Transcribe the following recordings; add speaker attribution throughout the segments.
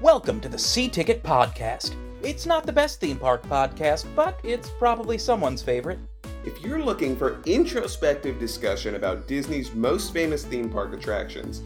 Speaker 1: Welcome to the C Ticket Podcast. It's not the best theme park podcast, but it's probably someone's favorite.
Speaker 2: If you're looking for introspective discussion about Disney's most famous theme park attractions,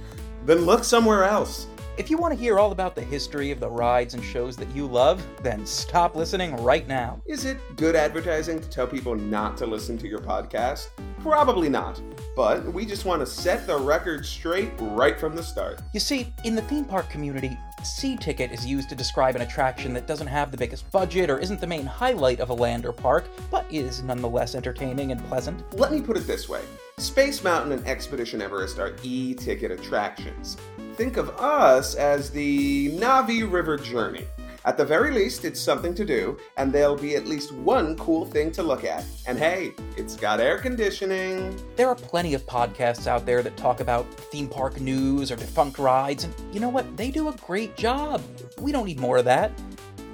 Speaker 2: then look somewhere else.
Speaker 1: If you want to hear all about the history of the rides and shows that you love, then stop listening right now.
Speaker 2: Is it good advertising to tell people not to listen to your podcast? Probably not. But we just want to set the record straight right from the start.
Speaker 1: You see, in the theme park community, C Ticket is used to describe an attraction that doesn't have the biggest budget or isn't the main highlight of a land or park, but is nonetheless entertaining and pleasant.
Speaker 2: Let me put it this way Space Mountain and Expedition Everest are e ticket attractions. Think of us as the Na'vi River Journey. At the very least, it's something to do, and there'll be at least one cool thing to look at. And hey, it's got air conditioning.
Speaker 1: There are plenty of podcasts out there that talk about theme park news or defunct rides, and you know what? They do a great job. We don't need more of that.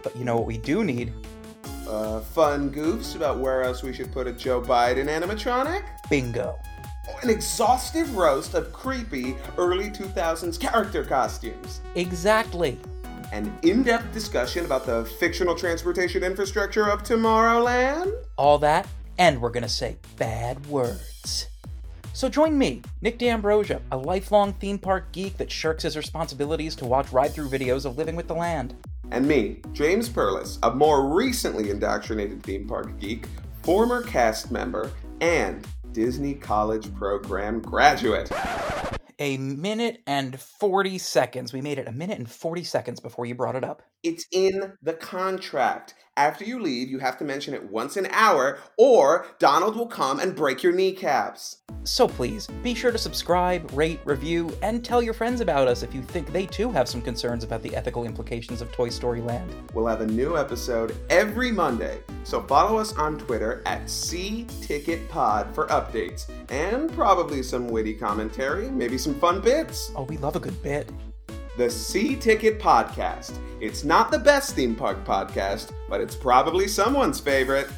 Speaker 1: But you know what we do need?
Speaker 2: Uh, fun goofs about where else we should put a Joe Biden animatronic?
Speaker 1: Bingo.
Speaker 2: An exhaustive roast of creepy early 2000s character costumes.
Speaker 1: Exactly.
Speaker 2: An in depth discussion about the fictional transportation infrastructure of Tomorrowland?
Speaker 1: All that, and we're gonna say bad words. So join me, Nick D'Ambrosia, a lifelong theme park geek that shirks his responsibilities to watch ride through videos of living with the land.
Speaker 2: And me, James Perlas, a more recently indoctrinated theme park geek, former cast member, and Disney College Program graduate.
Speaker 1: A minute and 40 seconds. We made it a minute and 40 seconds before you brought it up.
Speaker 2: It's in the contract. After you leave, you have to mention it once an hour, or Donald will come and break your kneecaps.
Speaker 1: So please, be sure to subscribe, rate, review, and tell your friends about us if you think they too have some concerns about the ethical implications of Toy Story Land.
Speaker 2: We'll have a new episode every Monday, so follow us on Twitter at CTicketPod for updates and probably some witty commentary, maybe some fun bits.
Speaker 1: Oh, we love a good bit.
Speaker 2: The C Ticket Podcast. It's not the best theme park podcast, but it's probably someone's favorite.